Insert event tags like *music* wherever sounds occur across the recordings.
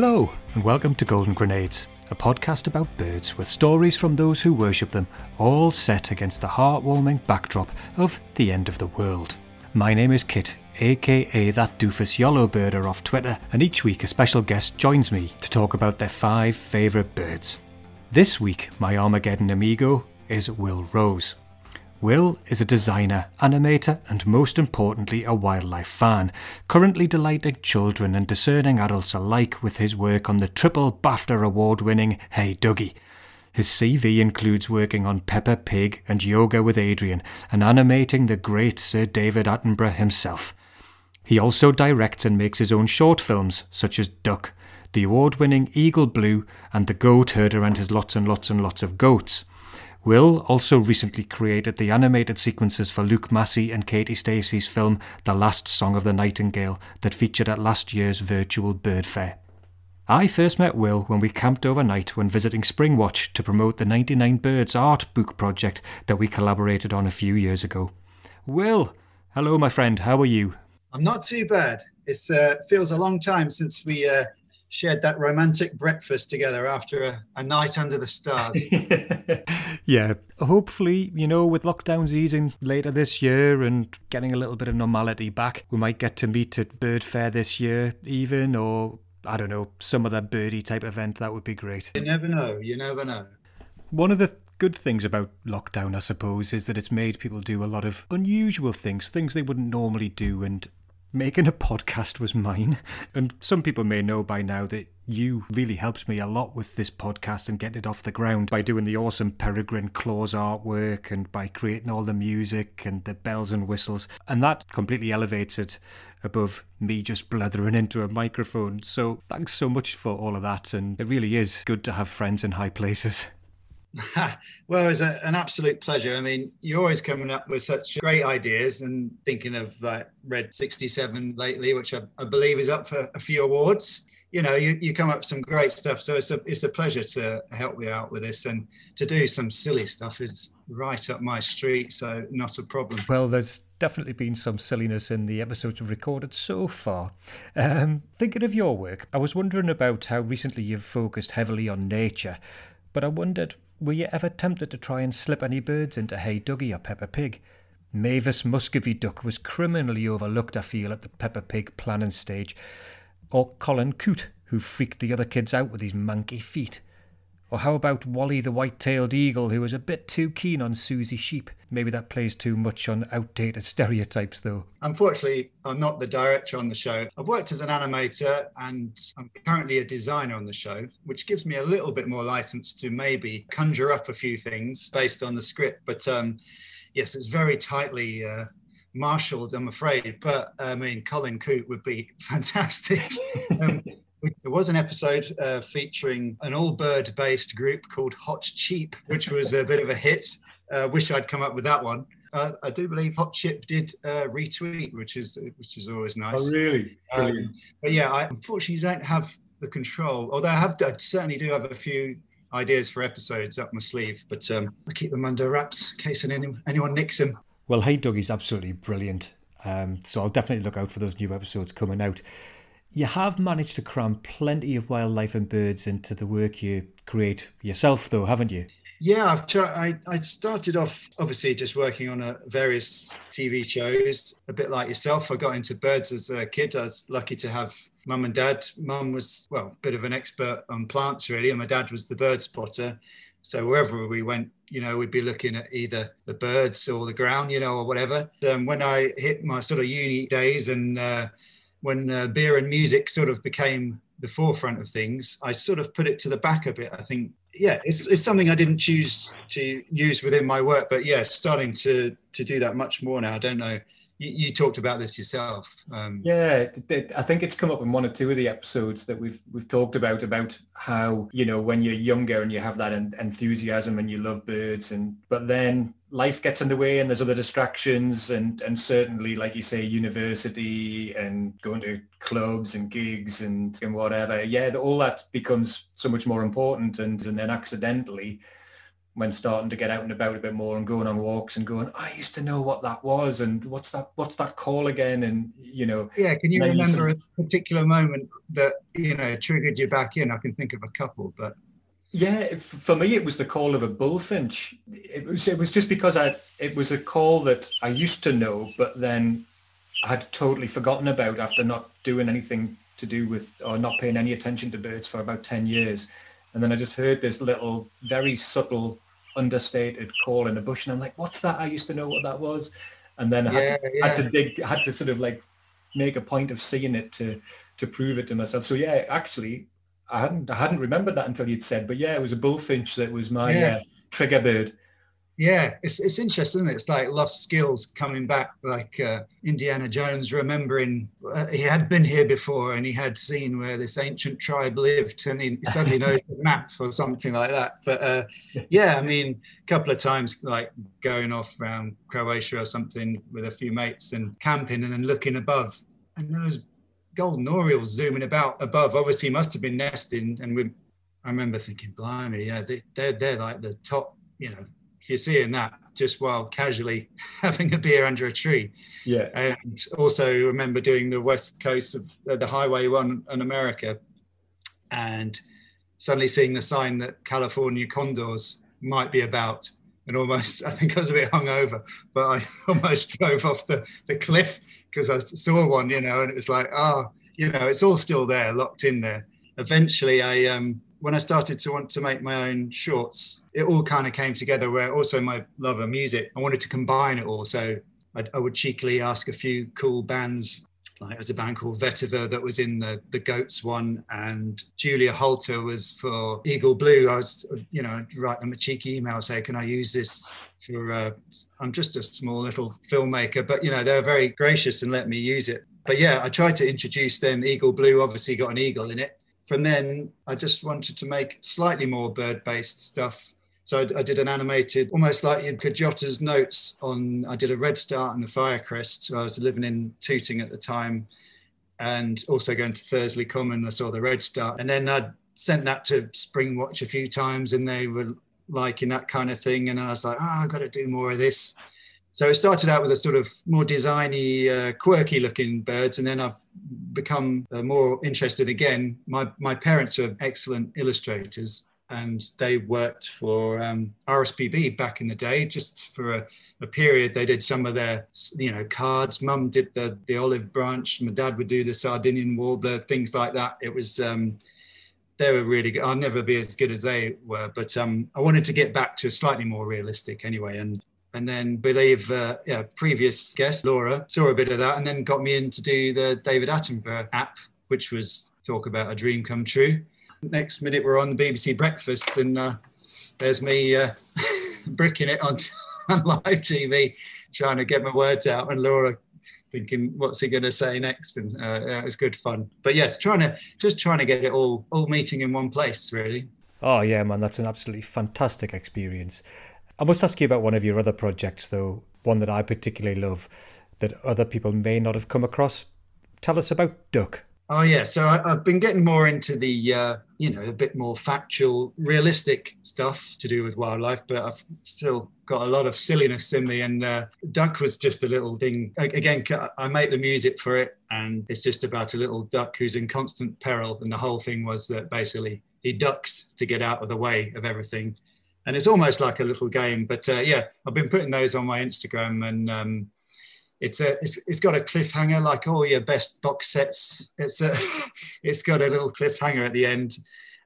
Hello, and welcome to Golden Grenades, a podcast about birds with stories from those who worship them, all set against the heartwarming backdrop of the end of the world. My name is Kit, aka that doofus YOLOBirder off Twitter, and each week a special guest joins me to talk about their five favourite birds. This week, my Armageddon amigo is Will Rose. Will is a designer, animator, and most importantly, a wildlife fan, currently delighting children and discerning adults alike with his work on the triple BAFTA award winning Hey Duggee. His CV includes working on Peppa Pig and Yoga with Adriene and animating the great Sir David Attenborough himself. He also directs and makes his own short films, such as Duck, the award winning Eagle Blue, and The Goat Herder and his lots and lots and lots of goats. Will also recently created the animated sequences for Luke Massey and Katie Stacey's film The Last Song of the Nightingale that featured at last year's virtual bird fair. I first met Will when we camped overnight when visiting Springwatch to promote the 99 Birds art book project that we collaborated on a few years ago. Will, hello my friend, how are you? I'm not too bad. It uh, feels a long time since we uh, shared that romantic breakfast together after a, a night under the stars. *laughs* yeah, hopefully, you know, with lockdowns easing later this year and getting a little bit of normality back, we might get to meet at Bird Fair this year, even, or I don't know, some other birdie type event. That would be great. You never know. You never know. One of the good things about lockdown, I suppose, is that it's made people do a lot of unusual things, things they wouldn't normally do, and making a podcast was mine. And some people may know by now that you really helped me a lot with this podcast and getting it off the ground by doing the awesome Peregrine Claus artwork and by creating all the music and the bells and whistles. And that completely elevates it above me just blethering into a microphone. So thanks so much for all of that. And it really is good to have friends in high places. *laughs* well, it's a, an absolute pleasure. I mean, you're always coming up with such great ideas and thinking of uh, Red 67 lately, which I, I, believe is up for a few awards. You know, you, you come up with some great stuff. So it's a, it's a pleasure to help you out with this and to do some silly stuff is right up my street. So not a problem. Well, there's definitely been some silliness in the episodes we've recorded so far. Um, thinking of your work, I was wondering about how recently you've focused heavily on nature, but I wondered were you ever tempted to try and slip any birds into Hey Duggee or Peppa Pig? Mavis Muscovy Duck was criminally overlooked, I feel, at the Peppa Pig planning stage. Or Colin Coote, who freaked the other kids out with his monkey feet. Or how about Wally the white-tailed eagle, who was a bit too keen on Susie Sheep? Maybe that plays too much on outdated stereotypes, though. Unfortunately, I'm not the director on the show. I've worked as an animator and I'm currently a designer on the show, which gives me a little bit more license to maybe conjure up a few things based on the script. But um, yes, it's very tightly uh, marshaled, I'm afraid. But I mean, Colin Coote would be *laughs* fantastic. um, there was an episode uh, featuring an all bird based group called Hot Cheap, which was a bit of a hit. Uh, wish I'd come up with that one. Uh, I do believe Hot Chip did uh, retweet, which is which is always nice. Oh, really? Um, but yeah, I unfortunately don't have the control. Although I have, I certainly do have a few ideas for episodes up my sleeve, but um, I keep them under wraps in case anyone, anyone nicks them. Well, Hey Duggee's absolutely brilliant. Um, so I'll definitely look out for those new episodes coming out you have managed to cram plenty of wildlife and birds into the work you create yourself, though, haven't you? Yeah, I've. I, I started off obviously just working on a, uh, various TV shows, a bit like yourself. I got into birds as a kid. I was lucky to have mum and dad. Mum was, well, a bit of an expert on plants, really, and my dad was the bird spotter. So wherever we went, you know, we'd be looking at either the birds or the ground, you know, or whatever. Um, when I hit my sort of uni days and uh, when uh, beer and music sort of became the forefront of things, I sort of put it to the back a bit. I think, yeah, it's, it's something I didn't choose to use within my work, but yeah, starting to to do that much more now. I don't know you, talked about this yourself. Um, yeah, I think it's come up in one or two of the episodes that we've we've talked about about how you know when you're younger and you have that enthusiasm and you love birds and but then life gets in the way and there's other distractions and and certainly like you say university and going to clubs and gigs and and whatever yeah all that becomes so much more important and and then accidentally when starting to get out and about a bit more and going on walks and going, I used to know what that was and what's that what's that call again? And you know Yeah, can you remember a particular moment that, you know, triggered you back in? I can think of a couple, but yeah, for me it was the call of a bullfinch. It was it was just because I it was a call that I used to know, but then I had totally forgotten about after not doing anything to do with or not paying any attention to birds for about 10 years. And then I just heard this little, very subtle, understated call in the bush. And I'm like, what's that? I used to know what that was. And then I had, yeah, to, yeah. had to dig, had to sort of like make a point of seeing it to to prove it to myself. So yeah, actually, I hadn't I hadn't remembered that until you'd said. But yeah, it was a bullfinch that was my yeah. uh, trigger bird yeah it's, it's interesting it? it's like lost skills coming back like uh, indiana jones remembering uh, he had been here before and he had seen where this ancient tribe lived and he suddenly *laughs* knows the map or something like that but uh, yeah i mean a couple of times like going off around croatia or something with a few mates and camping and then looking above and those golden orioles zooming about above obviously must have been nesting and we i remember thinking blimey yeah they, they're, they're like the top you know if you're seeing that just while casually *laughs* having a beer under a tree. Yeah. And also remember doing the west coast of uh, the highway one in America and suddenly seeing the sign that California condors might be about and almost *laughs* I think I was a bit hungover, but I *laughs* almost drove off the, the cliff because I saw one, you know, and it was like, oh, you know, it's all still there, locked in there. Eventually I um when I started to want to make my own shorts, it all kind of came together where also my love of music, I wanted to combine it all. So I'd, I would cheekily ask a few cool bands. Like there was a band called Vetiver that was in the, the Goats one, and Julia Holter was for Eagle Blue. I was, you know, write them a cheeky email, say, can I use this for, uh, I'm just a small little filmmaker, but, you know, they were very gracious and let me use it. But yeah, I tried to introduce them. Eagle Blue obviously got an eagle in it from then I just wanted to make slightly more bird-based stuff. So I, I did an animated, almost like you could jot as notes on. I did a redstart and a firecrest. I was living in Tooting at the time, and also going to Thursley Common. I saw the redstart, and then I sent that to Springwatch a few times, and they were liking that kind of thing. And I was like, oh, I've got to do more of this. So it started out with a sort of more designy, uh, quirky looking birds, and then I've become uh, more interested again. My, my parents are excellent illustrators and they worked for um, RSPB back in the day, just for a, a, period. They did some of their, you know, cards. Mum did the the olive branch. My dad would do the Sardinian warbler, things like that. It was, um, they were really good. I'll never be as good as they were, but um, I wanted to get back to slightly more realistic anyway. And and then believe uh, yeah, previous guest Laura saw a bit of that and then got me in to do the David Attenborough app, which was talk about a dream come true. Next minute we're on the BBC Breakfast and uh, there's me uh, *laughs* bricking it on, *laughs* on live TV, trying to get my words out, and Laura thinking what's he going to say next? And uh, it was good fun. But yes trying to just trying to get it all all meeting in one place really. Oh yeah man that's an absolutely fantastic experience I must ask you about one of your other projects, though, one that I particularly love that other people may not have come across. Tell us about Duck. Oh yeah, so I, have been getting more into the uh, you know a bit more factual, realistic stuff to do with wildlife, but I've still got a lot of silliness in me. And uh, Duck was just a little thing. Again, I make the music for it, and it's just about a little duck who's in constant peril. And the whole thing was that basically he ducks to get out of the way of everything and it's almost like a little game. But uh, yeah, I've been putting those on my Instagram, and um, it's a it's, it's got a cliffhanger like all your best box sets. It's a *laughs* it's got a little cliffhanger at the end,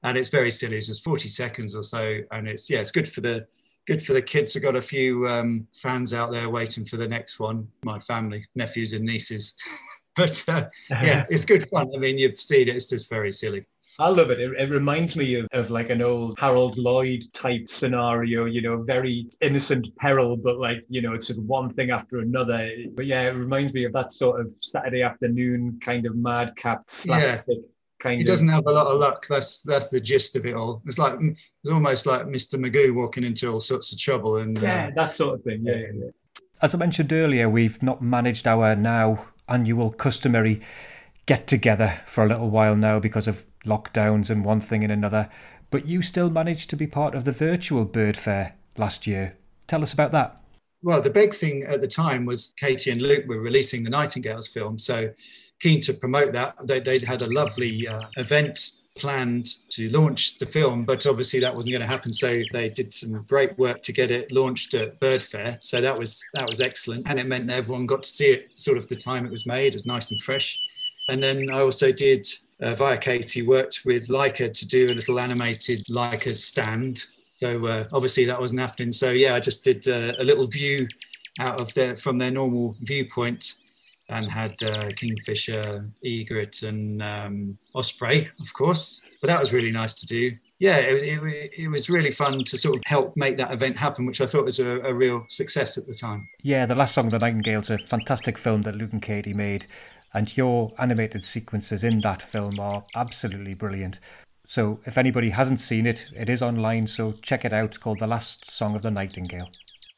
and it's very silly. It's just forty seconds or so, and it's yeah, it's good for the good for the kids. I've got a few um, fans out there waiting for the next one. My family, nephews and nieces. *laughs* but uh, yeah, *laughs* it's good fun. I mean, you've seen it. It's just very silly. I love it. it. it. reminds me of, of like an old Harold Lloyd type scenario, you know, very innocent peril, but like, you know, it's just one thing after another. But yeah, it reminds me of that sort of Saturday afternoon kind of madcap slapstick. Yeah. Kind he doesn't have a lot of luck. That's that's the gist of it all. It's like it's almost like Mr. Magoo walking into all sorts of trouble and yeah, uh, that sort of thing. Yeah, yeah, yeah. As I mentioned earlier, we've not managed our now annual customary get together for a little while now because of lockdowns and one thing and another. But you still managed to be part of the virtual bird fair last year. Tell us about that. Well, the big thing at the time was Katie and Luke were releasing the Nightingales film. So keen to promote that. They, would had a lovely uh, event planned to launch the film, but obviously that wasn't going to happen. So they did some great work to get it launched at Bird Fair. So that was that was excellent, and it meant that everyone got to see it sort of the time it was made. It was nice and fresh. And then I also did uh, via Katie worked with Leica to do a little animated Leica stand. So uh, obviously that wasn't happening. So yeah, I just did uh, a little view out of their from their normal viewpoint and had uh, Kingfisher, Egret, and um, Osprey, of course. But that was really nice to do. Yeah, it, it, it, was really fun to sort of help make that event happen, which I thought was a, a real success at the time. Yeah, The Last Song the Nightingale is a fantastic film that Luke and Katie made, and your animated sequences in that film are absolutely brilliant. So if anybody hasn't seen it, it is online, so check it out. It's called The Last Song of the Nightingale.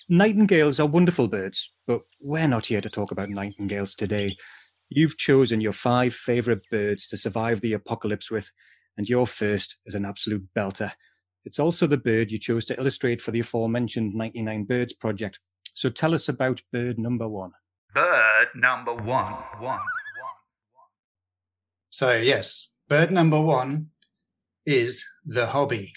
Nightingales are wonderful birds, but we're not here to talk about nightingales today. You've chosen your five favourite birds to survive the apocalypse with, and your first is an absolute belter. It's also the bird you chose to illustrate for the aforementioned 99 Birds project. So tell us about bird number one. Bird number one, one, one. So, yes, bird number one is the hobby.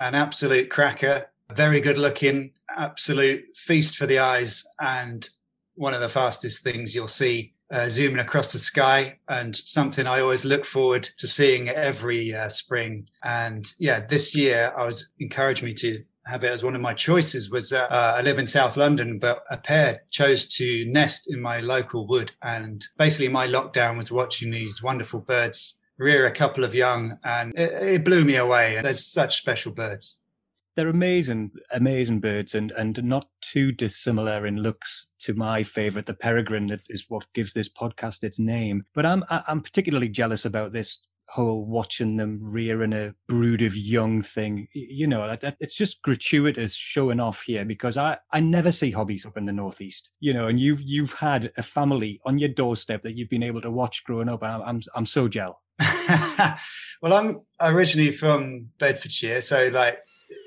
An absolute cracker very good looking, absolute feast for the eyes, and one of the fastest things you'll see uh, zooming across the sky, and something I always look forward to seeing every uh, spring. And yeah, this year I was encouraged me to have it as one of my choices was uh, I live in South London, but a pair chose to nest in my local wood. And basically, my lockdown was watching these wonderful birds rear a couple of young, and it, it blew me away. And there's such special birds they're amazing, amazing birds, and and not too dissimilar in looks to my favorite, the peregrine. That is what gives this podcast its name. But I'm I'm particularly jealous about this whole watching them rearing a brood of young thing. You know, it's just gratuitous showing off here because I I never see hobbies up in the northeast. You know, and you've you've had a family on your doorstep that you've been able to watch growing up. I'm I'm, I'm so jealous. *laughs* well, I'm originally from Bedfordshire, so like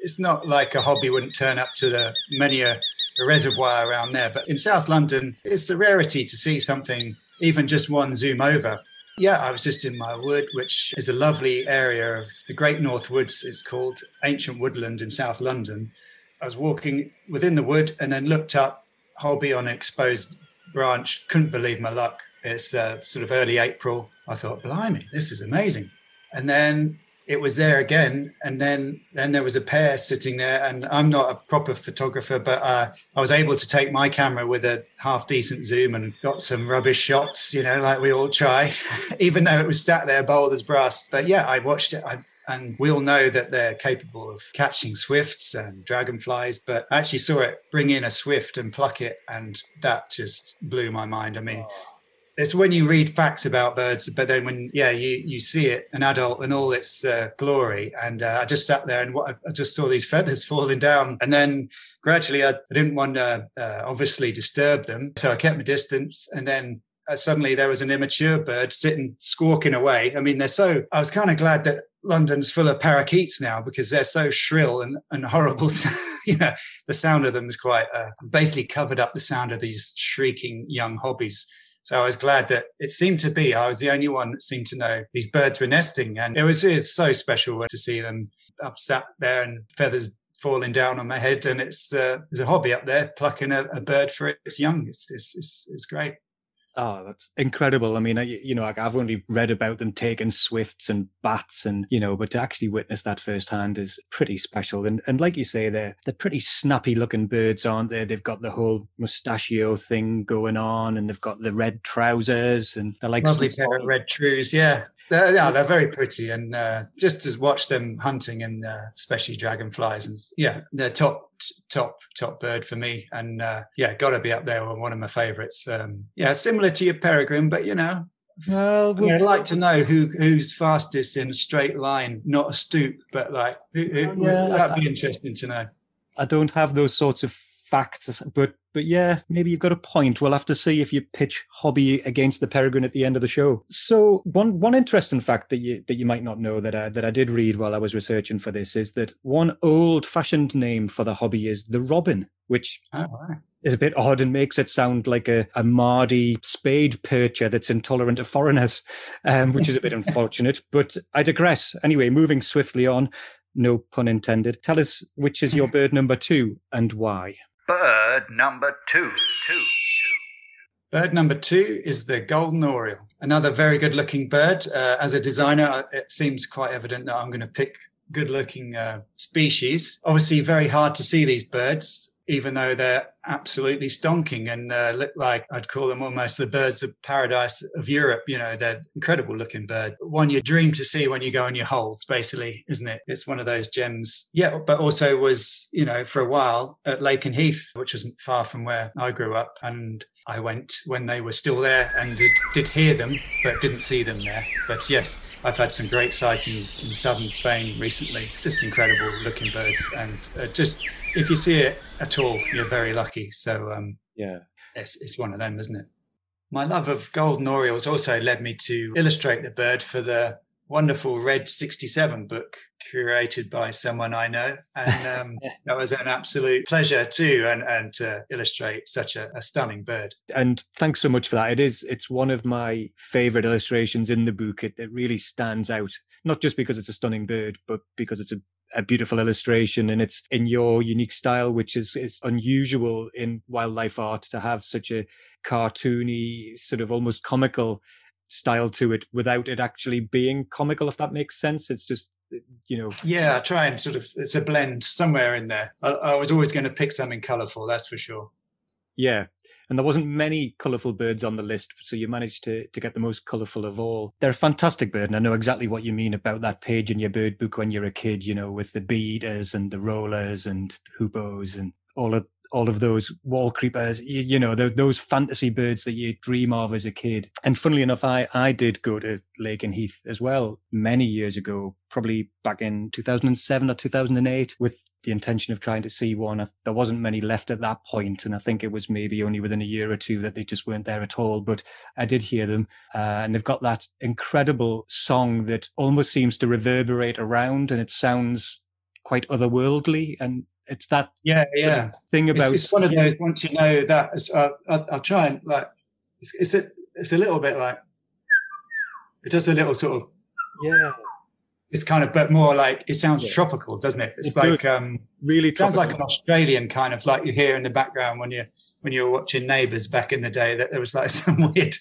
it's not like a hobby wouldn't turn up to the many a, a reservoir around there. But in South London, it's the rarity to see something, even just one zoom over. Yeah, I was just in my wood, which is a lovely area of the Great North Woods, it's called Ancient Woodland in South London. I was walking within the wood and then looked up, hobby on an exposed branch. Couldn't believe my luck. It's uh, sort of early April. I thought, blimey, this is amazing. And then it was there again and then then there was a pair sitting there and i'm not a proper photographer but uh, i was able to take my camera with a half decent zoom and got some rubbish shots you know like we all try *laughs* even though it was sat there bold as brass. But yeah i watched it I, and we all know that they're capable of catching swifts and dragonflies but i actually saw it bring in a swift and pluck it and that just blew my mind. I mean oh it's when you read facts about birds, but then when yeah you you see it an adult in all its uh, glory, and uh, I just sat there and what, I just saw these *laughs* feathers falling down, and then gradually I, I didn't want to uh, obviously disturb them, so I kept my distance, and then. Uh, suddenly, there was an immature bird sitting squawking away. I mean, they're so. I was kind of glad that London's full of parakeets now because they're so shrill and, and horrible. *laughs* you know, the sound of them is quite uh, basically covered up the sound of these shrieking young hobbies. So I was glad that it seemed to be I was the only one that seemed to know these birds were nesting, and it was it's so special to see them up sat there and feathers falling down on my head, and it's uh, there's a hobby up there plucking a, a bird for its young. It's it's it's, it's great. Oh, that's incredible. I mean, I, you know, I've only read about them taking swifts and bats, and you know, but to actually witness that firsthand is pretty special. And and like you say, they're they're pretty snappy looking birds, aren't they? They've got the whole mustachio thing going on, and they've got the red trousers, and they're like lovely pair of red trews. Yeah, they're, yeah, they're very pretty, and uh, just to watch them hunting, and uh, especially dragonflies, and yeah, they're top top top bird for me, and uh, yeah, got to be up there with one of my favourites. Um, yeah, similar to your peregrine, but you know, well, I would like to know who who's fastest in a straight line, not a stoop, but like who, who, yeah, that'd be interesting to know. I don't have those sorts of facts, but but yeah, maybe you've got a point. We'll have to see if you pitch hobby against the peregrine at the end of the show. So one one interesting fact that you that you might not know that I, that I did read while I was researching for this is that one old fashioned name for the hobby is the robin, which Oh, is a bit odd and makes it sound like a, a mardy spade percher that's intolerant of foreigners, um, which is a bit *laughs* unfortunate. But I digress. Anyway, moving swiftly on, no pun intended. Tell us which is your bird number two and why. Bird number two. Two. Bird number two is the golden oriole, another very good looking bird. Uh, as a designer, it seems quite evident that I'm going to pick good looking uh, species. Obviously, very hard to see these birds, even though they're absolutely stonking and uh, look like I'd call them almost the birds of paradise of Europe. You know, they're incredible looking bird. One you dream to see when you go in your holes, basically, isn't it? It's one of those gems. Yeah, but also was, you know, for a while at Lakenheath, which isn't far from where I grew up. And I went when they were still there and did, did hear them, but didn't see them there. But yes, I've had some great sightings in southern Spain recently. Just incredible looking birds. And uh, just if you see it at all, you're very lucky. So um, Yeah. it's, it's one of them, isn't it? My love of golden orioles also led me to illustrate the bird for the wonderful Red 67 book curated by someone I know. And *laughs* um, that was an absolute pleasure too, and, and to illustrate such a, a stunning bird. And thanks so much for that. It is it's one of my favorite illustrations in the book. It, it really stands out, not just because it's a stunning bird, but because it's a a beautiful illustration and it's in your unique style, which is, is unusual in wildlife art to have such a cartoony, sort of almost comical style to it without it actually being comical, if that makes sense. It's just, you know, Yeah, I try and sort of, it's a blend somewhere in there. I, I was always going to pick something colorful, that's for sure. Yeah. And there wasn't many colourful birds on the list, so you managed to to get the most colourful of all. They're a fantastic bird, and I know exactly what you mean about that page in your bird book when you're a kid, you know, with the bee eaters and the rollers and hoopos and all of all of those wall creepers, you, you know, the, those fantasy birds that you dream of as a kid. And funnily enough, I, I did go to Lakenheath as well many years ago, probably back in 2007 or 2008, with the intention of trying to see one. There wasn't many left at that point, and I think it was maybe only within a year or two that they just weren't there at all. But I did hear them, uh, and they've got that incredible song that almost seems to reverberate around, and it sounds quite otherworldly and it's that Yeah, yeah. thing about it's one of those. Once you know that, it's, uh, I'll, I'll try and like. It's, it's a it's a little bit like. It does a little sort of. yeah It's kind of, but more like it sounds Yeah. tropical, doesn't it? It's It like um, really sounds like an Australian kind of like you hear in the background when you when you were watching Neighbours back in the day. That there was like *laughs* some weird,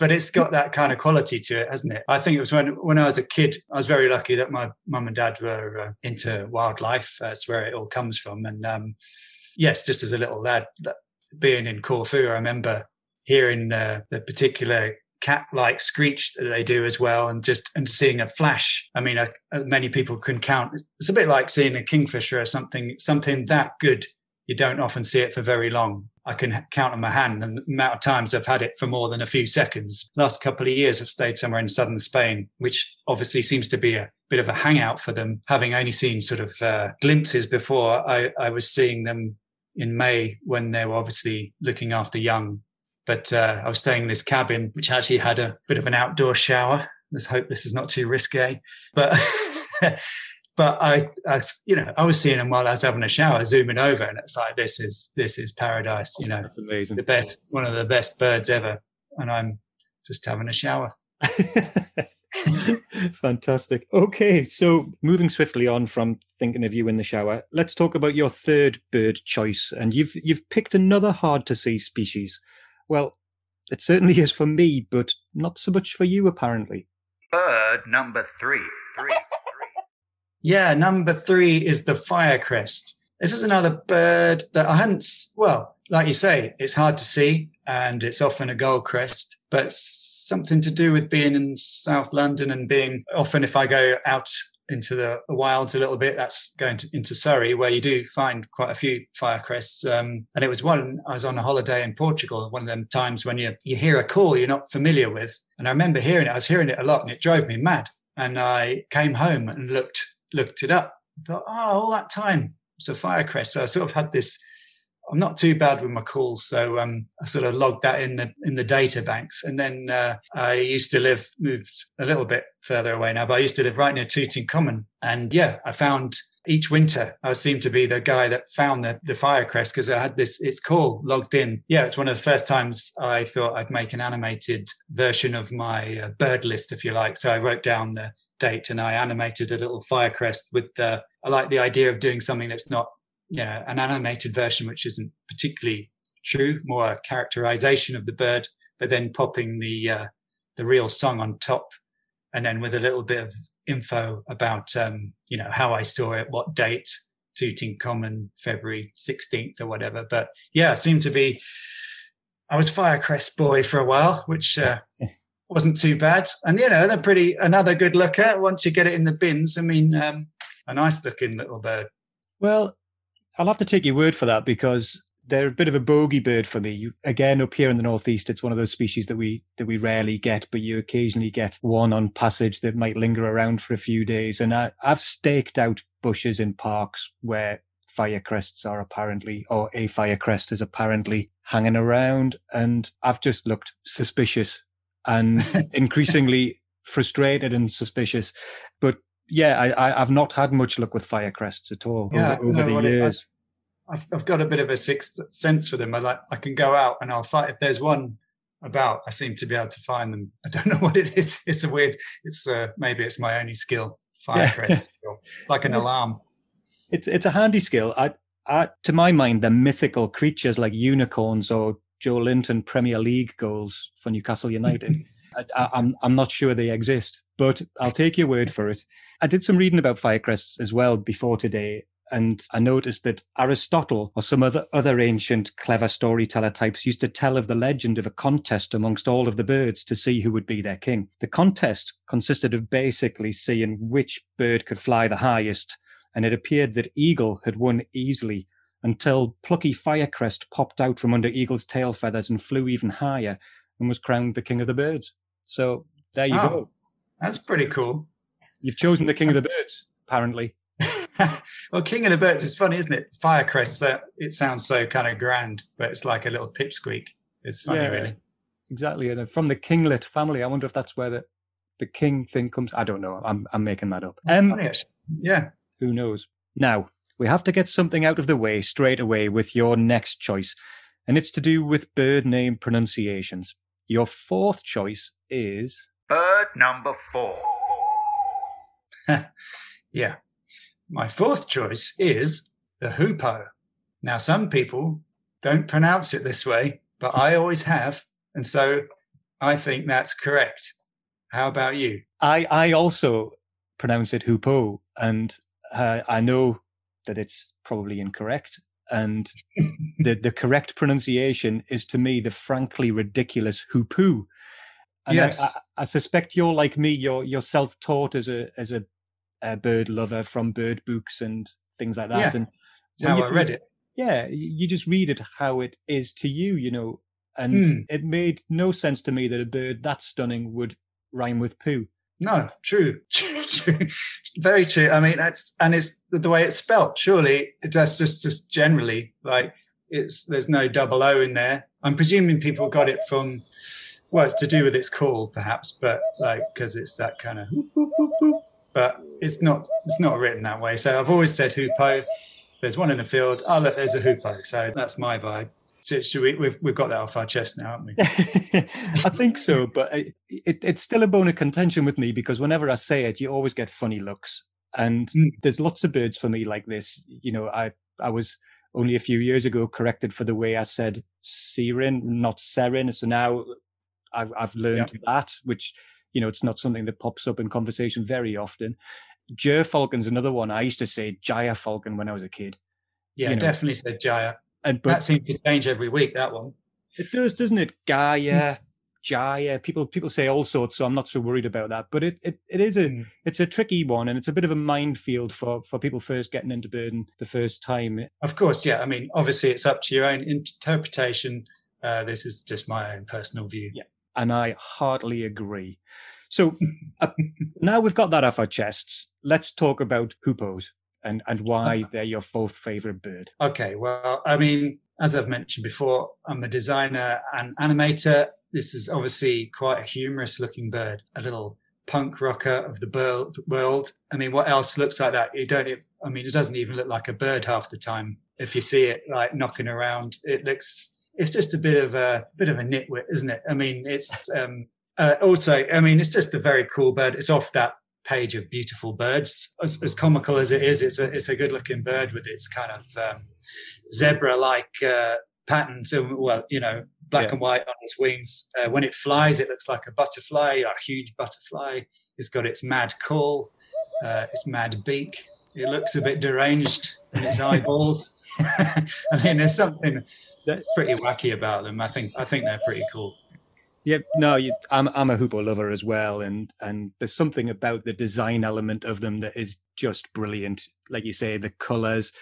but it's got that kind of quality to it, hasn't it? I think it was when when I was a kid. I was very lucky that my mum and dad were uh, into wildlife. That's where it all comes from. And um, yes, just as a little lad, being in Corfu, I remember hearing uh, the particular cat-like screech that they do as well, and just and seeing a flash. I mean, many people can count. It's a bit like seeing a kingfisher or something. Something that good, you don't often see it for very long. I can count on my hand the amount of times I've had it for more than a few seconds. Last couple of years, I've stayed somewhere in southern Spain, which obviously seems to be a bit of a hangout for them. Having only seen sort of uh, glimpses before, I, I was seeing them in May when they were obviously looking after young. But uh, I was staying in this cabin, which actually had a bit of an outdoor shower. Let's hope this is not too risque. But *laughs* but I, I, you know, I was seeing them while I was having a shower, zooming over, and it's like this is this is paradise. You know, That's amazing. the best, one of the best birds ever, and I'm just having a shower. *laughs* *laughs* Fantastic. Okay, so moving swiftly on from thinking of you in the shower, let's talk about your third bird choice. And you've you've picked another hard to see species. Well, it certainly is for me, but not so much for you apparently. Bird number three. Three. Yeah, number three is the firecrest. This is another bird that I hadn't, well, like you say, it's hard to see and it's often a gold crest, but something to do with being in South London and being often, if I go out into the wilds a little bit, that's going to, into Surrey, where you do find quite a few firecrests. Um, and it was one, I was on a holiday in Portugal, one of them times when you, you hear a call you're not familiar with. And I remember hearing it, I was hearing it a lot and it drove me mad. And I came home and looked looked it up. Thought, oh, all that time So firecrest. So I sort of had this I'm not too bad with my calls, so um, I sort of logged that in the in the data banks. And then uh, I used to live, moved a little bit further away now, but I used to live right near Tooting Common. And yeah, I found each winter I seemed to be the guy that found the, the firecrest because I had this its call logged in. Yeah, it's one of the first times I thought I'd make an animated version of my uh, bird list, if you like. So I wrote down the date and I animated a little firecrest with the. I like the idea of doing something that's not, you know, an animated version which isn't particularly true, more a characterization of the bird, but then popping the uh, the real song on top and then with a little bit of info about um, you know how I saw it, what date, Tooting Common, February 16th or whatever. But yeah, seemed to be. I was Firecrest boy for a while, which uh, *laughs* wasn't too bad, and you know they're pretty another good looker once you get it in the bins. I mean, um, a nice looking little bird. Well, I'll have to take your word for that because they're a bit of a bogey bird for me. You, again, up here in the northeast, it's one of those species that we that we rarely get, but you occasionally get one on passage that might linger around for a few days. And I, I've staked out bushes in parks where firecrests are apparently, or a firecrest is apparently hanging around, and I've just looked suspicious and *laughs* increasingly frustrated and suspicious. But yeah, I, I, have not had much luck with firecrests at all yeah, over, over no, the years. I've, I've got a bit of a sixth sense for them. I like I can go out and I'll fight if there's one about. I seem to be able to find them. I don't *laughs* know what it is. It's a weird. It's uh, maybe it's my only skill. Firecrest, yeah. like an alarm. It's it's a handy skill. I, I, to my mind, they're mythical creatures like unicorns or Joelinton Premier League goals for Newcastle United. *laughs* I, am I'm, I'm not sure they exist, but I'll take your word for it. I did some reading about firecrests as well before today, and I noticed that Aristotle or some other, other ancient clever storyteller types used to tell of the legend of a contest amongst all of the birds to see who would be their king. The contest consisted of basically seeing which bird could fly the highest, and it appeared that Eagle had won easily until plucky Firecrest popped out from under Eagle's tail feathers and flew even higher and was crowned the king of the birds. So there you oh, go. That's pretty cool. You've chosen the king of the birds, apparently. *laughs* well, King of the Birds is funny, isn't it? Firecrest, uh, it sounds so kind of grand, but it's like a little pipsqueak. It's funny, yeah, really. Exactly. And from the kinglet family, I wonder if that's where the, the king thing comes. I don't know. I'm, I'm making that up. Um, yeah. Who knows? Now, we have to get something out of the way straight away with your next choice, and it's to do with bird name pronunciations. Your fourth choice is. Bird number four. *laughs* yeah. My fourth choice is the hoopoe. Now, some people don't pronounce it this way, but I always have. And so I think that's correct. How about you? I, I also pronounce it hoopoe, and uh, I know that it's probably incorrect. And *laughs* the, the correct pronunciation is to me the frankly ridiculous hoopoo. And yes. I, I, I, suspect you're like me. You're you're self-taught as a as a a bird lover from bird books and things like that. Yeah. And how I read it. Yeah, you just read it how it is to you, you know. And mm. it made no sense to me that a bird that stunning would rhyme with poo. No, true, *laughs* true, very true. I mean, that's and it's the, way it's spelt. Surely it does just just generally like it's there's no double O in there. I'm presuming people got it from well, it's to do with its call, perhaps, but like because it's that kind of but it's not it's not written that way. So I've always said hoopoe. There's one in the field. Oh look, there's a hoopoe. So that's my vibe. Should, should we, we've we've got that off our chest now, haven't we? *laughs* I think so, but it, it, it's still a bone of contention with me because whenever I say it, you always get funny looks. And mm. there's lots of birds for me like this. You know, I I was only a few years ago corrected for the way I said serin, not serin. So now I've I've learned yeah. that, which you know, it's not something that pops up in conversation very often. Falcon's another one. I used to say Jaya Falcon when I was a kid. Yeah, you know. definitely said Jaya. And but, that seems to change every week. That one. It does, doesn't it? Gaia, Jaya. People people say all sorts, so I'm not so worried about that. But it it, it is a mm. it's a tricky one, and it's a bit of a minefield for for people first getting into birding the first time. Of course, yeah. I mean, obviously, it's up to your own interpretation. Uh, this is just my own personal view. Yeah and I heartily agree. So *laughs* uh, now we've got that off our chests. Let's talk about hoopos and and why *laughs* they're your fourth favorite bird. Okay, well, I mean, as I've mentioned before, I'm a designer and animator. This is obviously quite a humorous looking bird, a little punk rocker of the world. I mean, what else looks like that? You don't. I mean, it doesn't even look like a bird half the time. If you see it like knocking around, it looks. It's just a bit of a bit of a nitwit, isn't it? I mean, it's um, uh, also. I mean, it's just a very cool bird. It's off that page of beautiful birds. As, as comical as it is, it's a it's a good looking bird with its kind of um, zebra like uh, patterns. Well, you know, black yeah. and white on its wings. Uh, when it flies, it looks like a butterfly, a huge butterfly. It's got its mad call, uh, its mad beak. It looks a bit deranged in its *laughs* eyeballs. *laughs* I mean, there's something pretty wacky about them. I think I think they're pretty cool. Yeah, no, you, I'm I'm a hoopoe lover as well, and and there's something about the design element of them that is just brilliant. Like you say, the colors,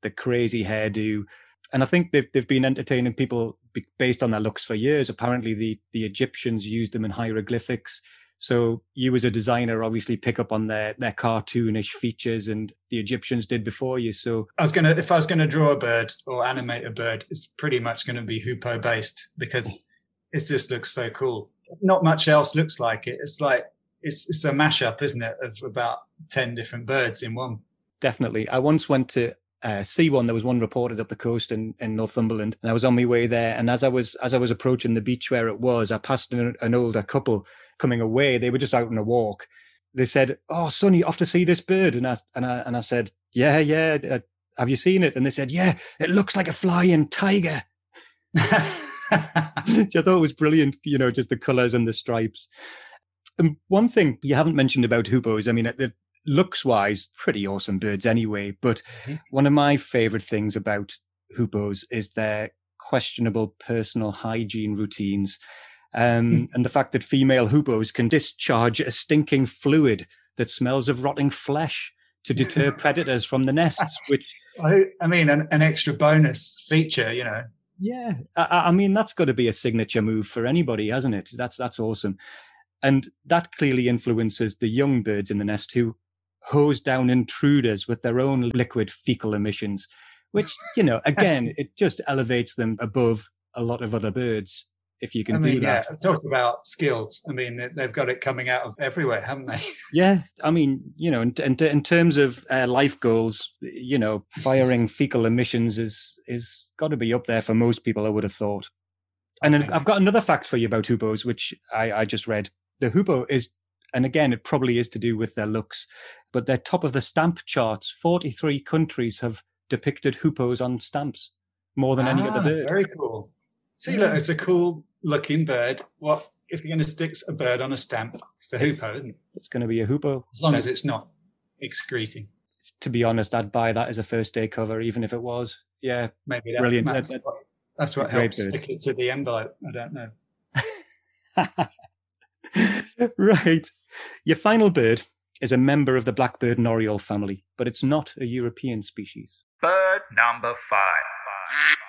the crazy hairdo, and I think they've they've been entertaining people based on their looks for years. Apparently, the the Egyptians used them in hieroglyphics. So you, as a designer, obviously pick up on their their cartoonish features, and the Egyptians did before you. So I was gonna, if I was gonna draw a bird or animate a bird, it's pretty much going to be hoopoe based because *laughs* it just looks so cool. Not much else looks like it. It's like it's it's a mashup, isn't it, of about ten different birds in one. Definitely. I once went to uh, see one. There was one reported up the coast in, in Northumberland, and I was on my way there. And as I was as I was approaching the beach where it was, I passed an, an older couple coming away. They were just out on a walk. They said, "Oh, son, you off to see this bird?" And I and I and I said, "Yeah, yeah. Uh, have you seen it?" And they said, "Yeah, it looks like a flying tiger." *laughs* which I thought it was brilliant. You know, just the colours and the stripes. And one thing you haven't mentioned about hoopos, I mean, the looks wise, pretty awesome birds anyway. But mm-hmm. one of my favorite things about hoopos is their questionable personal hygiene routines. Um, and the fact that female hoopos can discharge a stinking fluid that smells of rotting flesh to deter *laughs* predators from the nests, which I, I mean, an, an, extra bonus feature, you know. Yeah, I, I mean that's got to be a signature move for anybody, hasn't it? That's that's awesome, and that clearly influences the young birds in the nest who hose down intruders with their own liquid fecal emissions, which you know again *laughs* it just elevates them above a lot of other birds if you can I mean, do that. Yeah, talk about skills. I mean, they've got it coming out of everywhere, haven't they? *laughs* yeah, I mean, you know, in, in, in terms of uh, life goals, you know, firing fecal emissions is is got to be up there for most people. I would have thought. And okay. I've got another fact for you about hoopos, which I, I just read. The hoopoe is, and again, it probably is to do with their looks, but they're top of the stamp charts. Forty-three countries have depicted hoopos on stamps more than ah, any other ah, bird. Very cool. See, look, it's a cool looking bird. What if you're going to stick a bird on a stamp? It's a hoopoe, isn't it? It's going to be a hoopoe. As long as it's not excreting. To be honest, I'd buy that as a first day cover, even if it was. Yeah, maybe that, brilliant. That's, that, what, that's what helps bird. stick it to the envelope. I don't know. *laughs* right. Your final bird is a member of the blackbird and oriole family, but it's not a European species. Bird number five.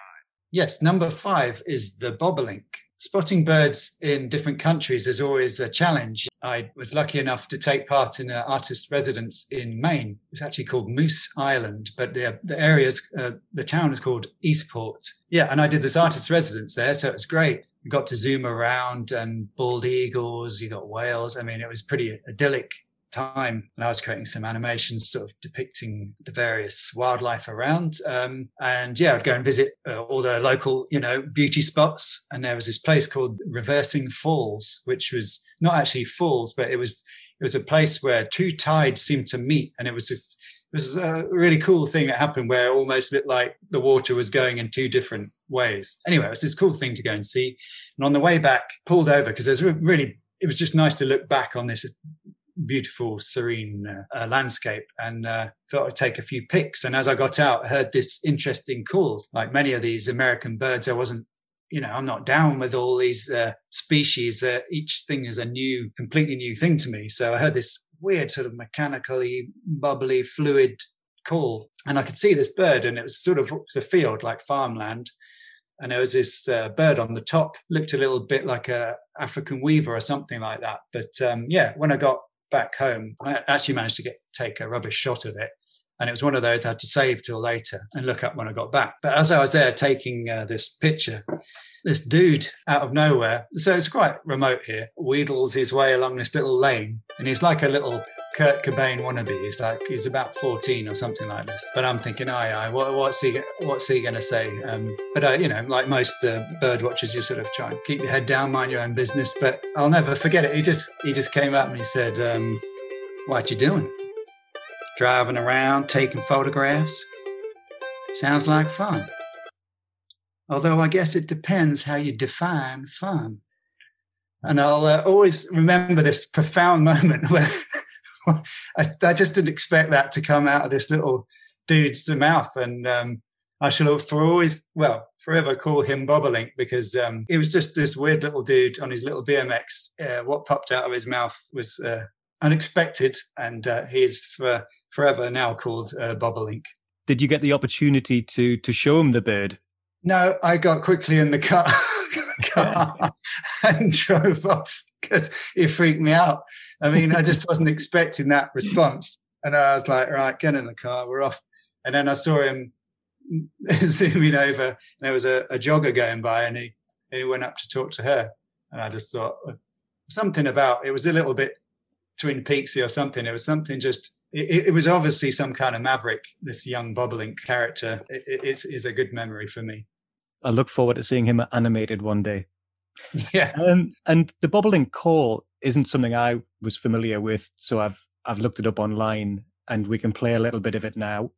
Yes, number five is the bobolink. Spotting birds in different countries is always a challenge. I was lucky enough to take part in an artist residence in Maine. It's actually called Moose Island, but the, the area's, uh, the town is called Eastport. Yeah, and I did this artist residence there, so it was great. We got to zoom around and bald eagles, you got whales. I mean, it was pretty idyllic time and I was creating some animations sort of depicting the various wildlife around. Um, and yeah, I'd go and visit uh, all the local, you know, beauty spots. And there was this place called Reversing Falls, which was not actually falls, but it was it was a place where two tides seemed to meet, and it was just it was a really cool thing that happened where it almost looked like the water was going in two different ways. Anyway, it was this cool thing to go and see. And on the way back, pulled over because there's really it was just nice to look back on this beautiful, serene uh, uh, landscape and uh, thought I'd take a few pics. And as I got out, I heard this interesting call. Like many of these American birds, I wasn't, you know, I'm not down with all these uh, species. each thing is a new, completely new thing to me. So I heard this weird sort of mechanically bubbly fluid call and i could see this bird and it was sort of it was a field like farmland and there was this uh, bird on the top looked a little bit like a african weaver or something like that but um, yeah when i got back home, I actually managed to get take a rubbish shot of it. And it was one of those I had to save till later and look up when I got back. But as I was there taking uh, this picture, this dude out of nowhere, so it's quite remote here, wheedles his way along this little lane. And he's like a little Kurt Cobain wannabe. He's like he's about 14 or something like this. But I'm thinking, aye, aye, what, what's he what's he going to say? Um, but uh, you know, like most uh, bird watchers, you sort of try and keep your head down, mind your own business. But I'll never forget it. He just he just came up and he said, um, "What you doing? Driving around, taking photographs? Sounds like fun." Although I guess it depends how you define fun. And I'll uh, always remember this profound *laughs* moment where *laughs* I, I, just didn't expect that to come out of this little dude's mouth. And um, I shall for always, well, forever call him Bobolink because um, he was just this weird little dude on his little BMX. Uh, what popped out of his mouth was uh, unexpected, and uh, he is for forever now called uh, Bobolink. Did you get the opportunity to to show him the bird? No, I got quickly in the car, *laughs* car *laughs* and drove off because it freaked me out. I mean, I just wasn't expecting that response. And I was like, right, get in the car, we're off. And then I saw him *laughs* zooming over, and there was a, a jogger going by, and he, and he went up to talk to her. And I just thought, something about it was a little bit Twin Peaksy or something. It was something just, it, it was obviously some kind of maverick, this young Bobolink character. It, it is, is a good memory for me. I look forward to seeing him animated one day. *laughs* Yeah. Um, and the bobolink call isn't something I was familiar with, so I've I've looked it up online, and we can play a little bit of it now.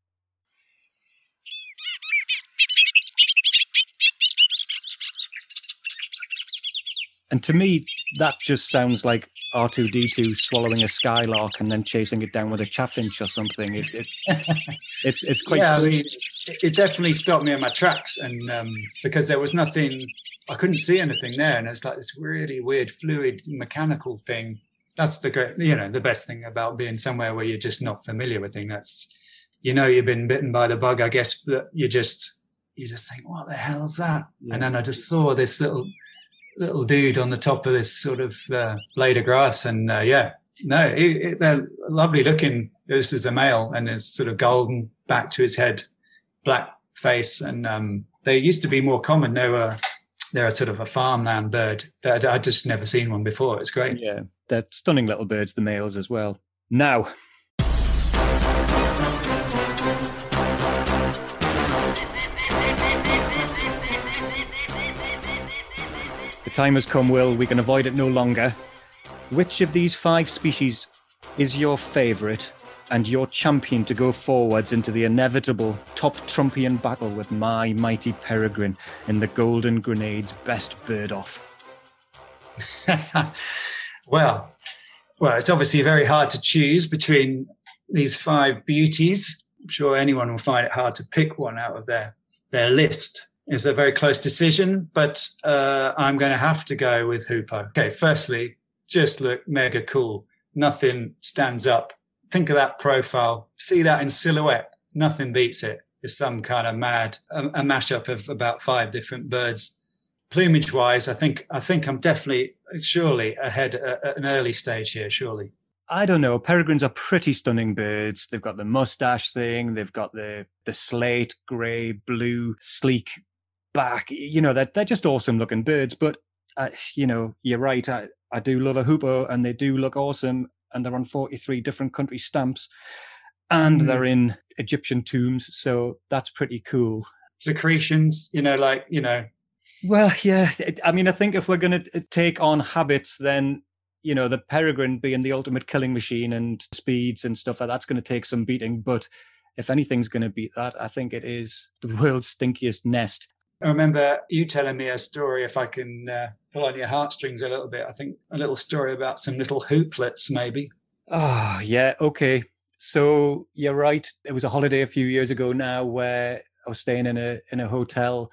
And to me, that just sounds like R2D2 swallowing a skylark and then chasing it down with a chaffinch or something. It, it's *laughs* it's it's quite. Yeah. I mean, it definitely stopped me in my tracks, and um, because there was nothing I couldn't see anything there, and it's like this really weird, fluid, mechanical thing. That's the great, you know, the best thing about being somewhere where you're just not familiar with things. That's, you know, you've been bitten by the bug. I guess but you just, you just think, what the hell's that? Yeah. And then I just saw this little, little dude on the top of this sort of uh, blade of grass, and uh, yeah, no, it, it, they're lovely looking. This is a male, and it's sort of golden back to his head, black face, and um, they used to be more common. They were they're a sort of a farmland bird. That I'd just never seen one before. It's great. Yeah, they're stunning little birds, the males as well. Now, the time has come, Will. We can avoid it no longer. Which of these five species is your favourite and your champion to go forwards into the inevitable top Trumpian battle with my mighty peregrine in the Golden Grenade's best bird off? *laughs* well, well, it's obviously very hard to choose between these five beauties. I'm sure anyone will find it hard to pick one out of their their list. It's a very close decision, but uh, I'm going to have to go with Hoopoe. Okay, firstly, just look mega cool. Nothing stands up think of that profile, see that in silhouette, nothing beats it. It's some kind of mad, a, a mashup of about five different birds. Plumage wise, I think I think I'm definitely surely ahead at an early stage here, surely. I don't know. Peregrines are pretty stunning birds. They've got the mustache thing. They've got the the slate, grey, blue, sleek back. You know, they're, they're just awesome looking birds. But, uh, you know, you're right. I, I do love a hoopoe and they do look awesome and they're on 43 different country stamps and mm. they're in Egyptian tombs. So that's pretty cool. The Cretians, you know, like, you know. Well, yeah. I mean, I think if we're going to take on habits, then, you know, the peregrine being the ultimate killing machine and speeds and stuff, like that's going to take some beating. But if anything's going to beat that, I think it is the *laughs* world's stinkiest nest. I remember you telling me a story, if I can uh, pull on your heartstrings a little bit. I think a little story about some little hooplets, maybe. Oh, yeah. Okay. So you're right. It was a holiday a few years ago now where I was staying in a in a hotel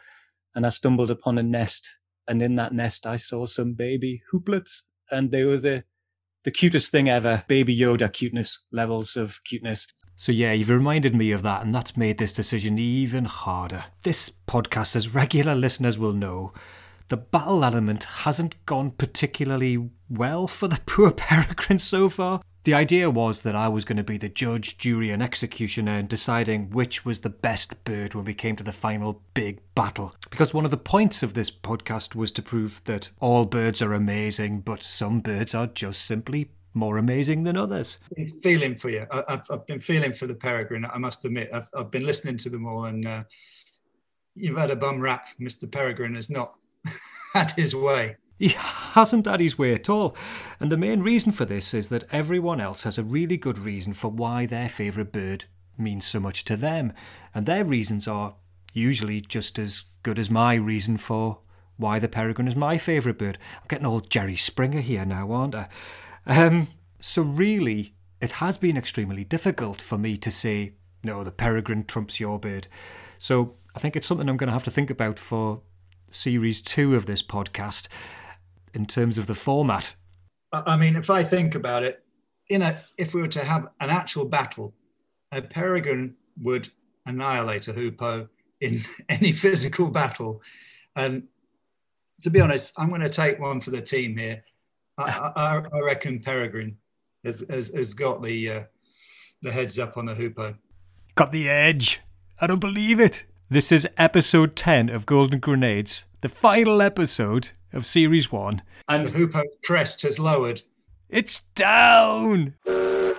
and I stumbled upon a nest. And in that nest, I saw some baby hooplets, and they were the the cutest thing ever. Baby Yoda cuteness levels of cuteness. So, yeah, you've reminded me of that, and that's made this decision even harder. This podcast, as regular listeners will know, the battle element hasn't gone particularly well for the *laughs* poor peregrine so far. The idea was that I was going to be the judge, jury, and executioner in deciding which was the best bird when we came to the final big battle. Because one of the points of this podcast was to prove that all birds are amazing, but some birds are just simply more amazing than others. Been feeling for you. I, have I've been feeling for the peregrine. I must admit, I've, I've been listening to them all, and uh, you've had a bum rap. Mr. Peregrine has not *laughs* had his way. He hasn't had his way at all. And the main reason for this is that everyone else has a really good reason for why their favourite bird means so much to them. And their reasons are usually just as good as my reason for why the peregrine is my favourite bird. I'm getting old Jerry Springer here now, aren't I? Um, so, really, it has been extremely difficult for me to say, no, the peregrine trumps your bird. So, I think it's something I'm going to have to think about for series two of this podcast in terms of the format? I mean, if I think about it, in a if we were to have an actual battle, a peregrine would annihilate a hoopoe in *laughs* any physical battle. And to be honest, I'm going to take one for the team here. I, I, I reckon Peregrine has, has, has got the uh, the heads up on the hoopoe. Got the edge. I don't believe it. This is episode 10 of Golden Grenades, the final episode of Series 1. And the Hoopoe crest has lowered. It's down! The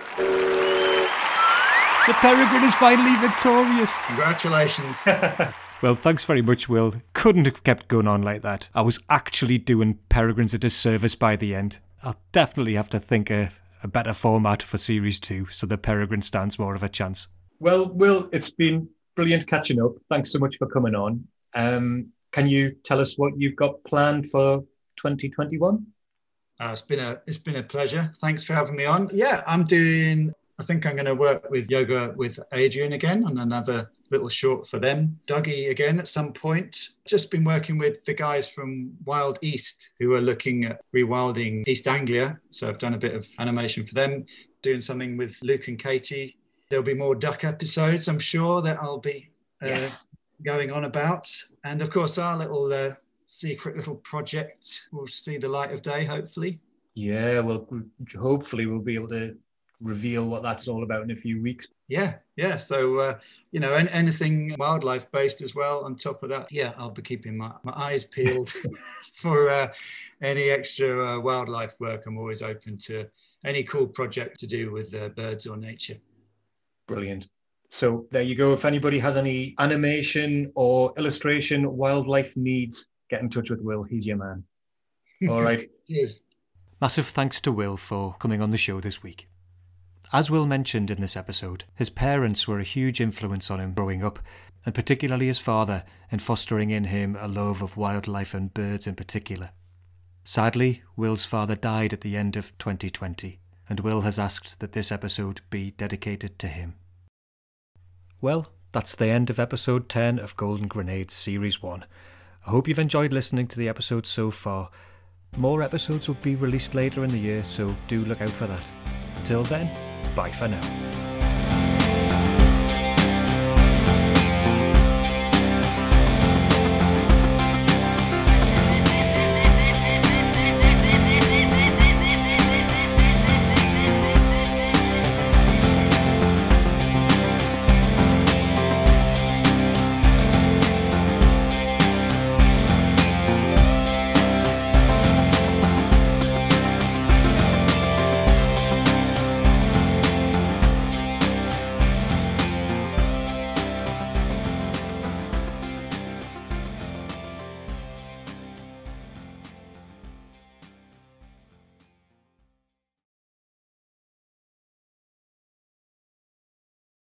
Peregrine is finally victorious. Congratulations. *laughs* well, thanks very much, Will. Couldn't have kept going on like that. I was actually doing Peregrines a disservice by the end. I'll definitely have to think of a better format for Series 2 so the Peregrine stands more of a chance. Well, Will, it's been brilliant catching up. Thanks so much for coming on. Um, can you tell us what you've got planned for 2021? Uh, it's been a it's been a pleasure. Thanks for having me on. Yeah, I'm doing. I think I'm going to work with yoga with Adriene again on another little short for them. Duggee again at some point. Just been working with the guys from Wild East who are looking at rewilding East Anglia. So I've done a bit of animation for them. Doing something with Luke and Katie. There'll be more duck episodes. I'm sure that I'll be uh, going on about. And of course, our little uh, secret little project will see the light of day, hopefully. Yeah, well, hopefully we'll be able to reveal what that's all about in a few weeks. Yeah, yeah. So, uh, you know, anything wildlife based as well. On top of that, yeah, I'll be keeping my, my eyes peeled *laughs* for uh, any extra uh, wildlife work. I'm always open to any cool project to do with uh, birds or nature. Brilliant. So there you go. If anybody has any animation or illustration wildlife needs, get in touch with Will. He's your man. *laughs* All right. Cheers. Massive thanks to Will for coming on the show this week. As Will mentioned in this episode, his parents were a huge influence on him growing up, and particularly his father in fostering in him a love of wildlife and birds in particular. Sadly, Will's father died at the end of 2020, and Will has asked that this episode be dedicated to him. Well, that's the end of episode 10 of Golden Grenades Series 1. I hope you've enjoyed listening to the episodes so far. More episodes will be released later in the year, so do look out for that. Until then, bye for now.